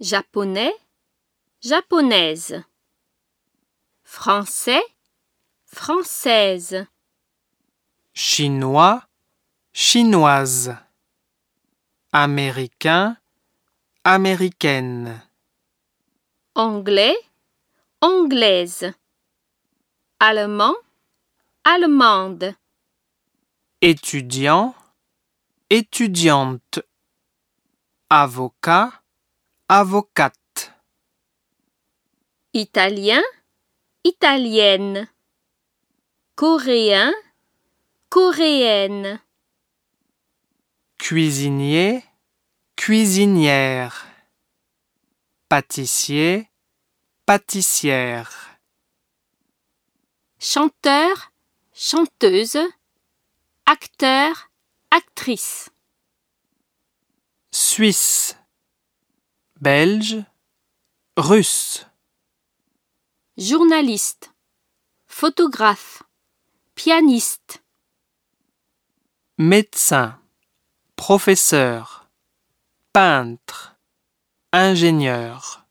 japonais, japonaise, français, française, chinois, chinoise, américain, américaine, anglais, anglaise, allemand, allemande, étudiant, étudiante, avocat, avocate, italien, italienne, coréen, coréenne, cuisinier, cuisinière, pâtissier, pâtissière, chanteur, chanteuse, acteur, actrice, suisse, belge, russe, journaliste, photographe, pianiste, médecin, professeur, peintre, ingénieur.